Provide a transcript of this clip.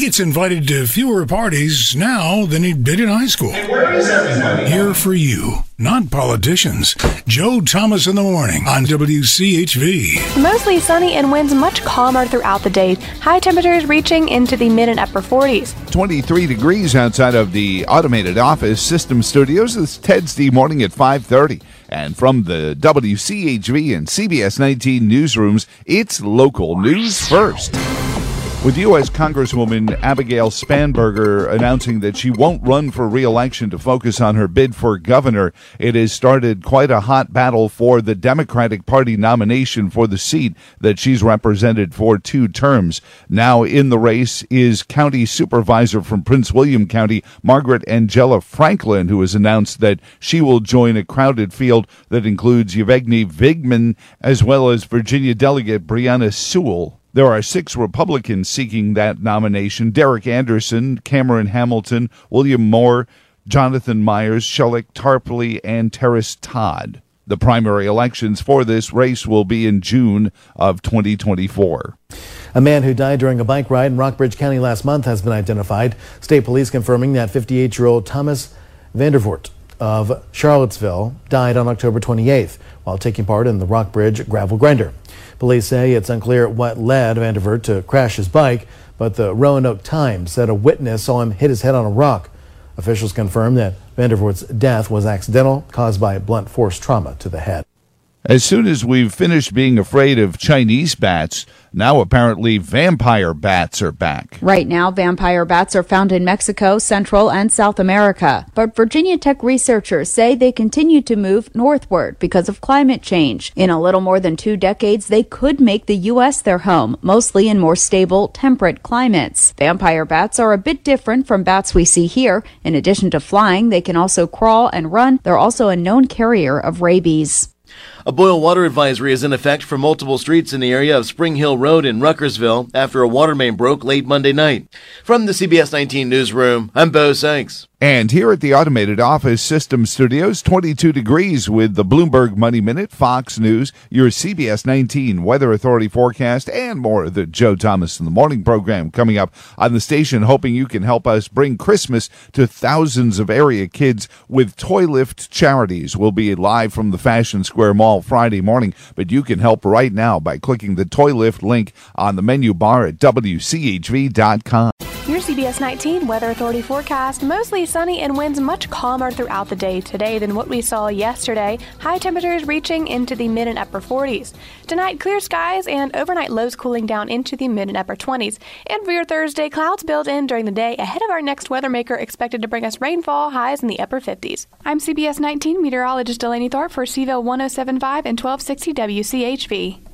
He gets invited to fewer parties now than he did in high school. Where is everybody? Here for you, not politicians. Joe Thomas in the morning on WCHV. Mostly sunny and winds much calmer throughout the day. High temperatures reaching into the mid and upper 40s. 23 degrees outside of the automated office system studios. It's Ted's D morning at 5:30. And from the WCHV and CBS 19 newsrooms, it's local news first. With U.S. Congresswoman Abigail Spanberger announcing that she won't run for re-election to focus on her bid for governor, it has started quite a hot battle for the Democratic Party nomination for the seat that she's represented for two terms. Now in the race is county supervisor from Prince William County, Margaret Angela Franklin, who has announced that she will join a crowded field that includes Yvonne Vindman as well as Virginia delegate Briana Sewell. There are six Republicans seeking that nomination Derrick Anderson, Cameron Hamilton, William Moore, Jonathan Myers, Shaliek Tarpley, and Terris Todd. The primary elections for this race will be in June of 2024. A man who died during a bike ride in Rockbridge County last month has been identified. State police confirming that 58 year old Thomas Vandervoort of Charlottesville died on October 28th while taking part in the Rockbridge gravel grinder. Police say it's unclear what led Vandervoort to crash his bike, but the Roanoke Times said a witness saw him hit his head on a rock. Officials confirmed that Vandervoort's death was accidental, caused by blunt force trauma to the head. As soon as we've finished being afraid of Chinese bats, now apparently vampire bats are back. Right now, vampire bats are found in Mexico, Central, and South America. But Virginia Tech researchers say they continue to move northward because of climate change. In a little more than two decades, they could make the U.S. their home, mostly in more stable, temperate climates. Vampire bats are a bit different from bats we see here. In addition to flying, they can also crawl and run. They're also a known carrier of rabies. A boil water advisory is in effect for multiple streets in the area of Spring Hill Road in Ruckersville after a water main broke late Monday night. From the CBS 19 newsroom, I'm Bo Sanks. And here at the Automated Office System Studios, 22 degrees with the Bloomberg Money Minute, Fox News, your CBS 19 Weather Authority forecast, and more of the Joe Thomas in the Morning program coming up on the station, hoping you can help us bring Christmas to thousands of area kids with Toy Lift charities. We'll be live from the Fashion Square Mall Friday morning, but you can help right now by clicking the Toy Lift link on the menu bar at WCHV.com. Your CBS 19 Weather Authority forecast mostly sunny and winds much calmer throughout the day today than what we saw yesterday. High temperatures reaching into the mid and upper 40s. Tonight, clear skies and overnight lows cooling down into the mid and upper 20s. And for your Thursday, clouds build in during the day ahead of our next weather maker expected to bring us rainfall highs in the upper 50s. I'm CBS 19 meteorologist Delaney Thorpe for CVille 1075 and 1260 WCHV.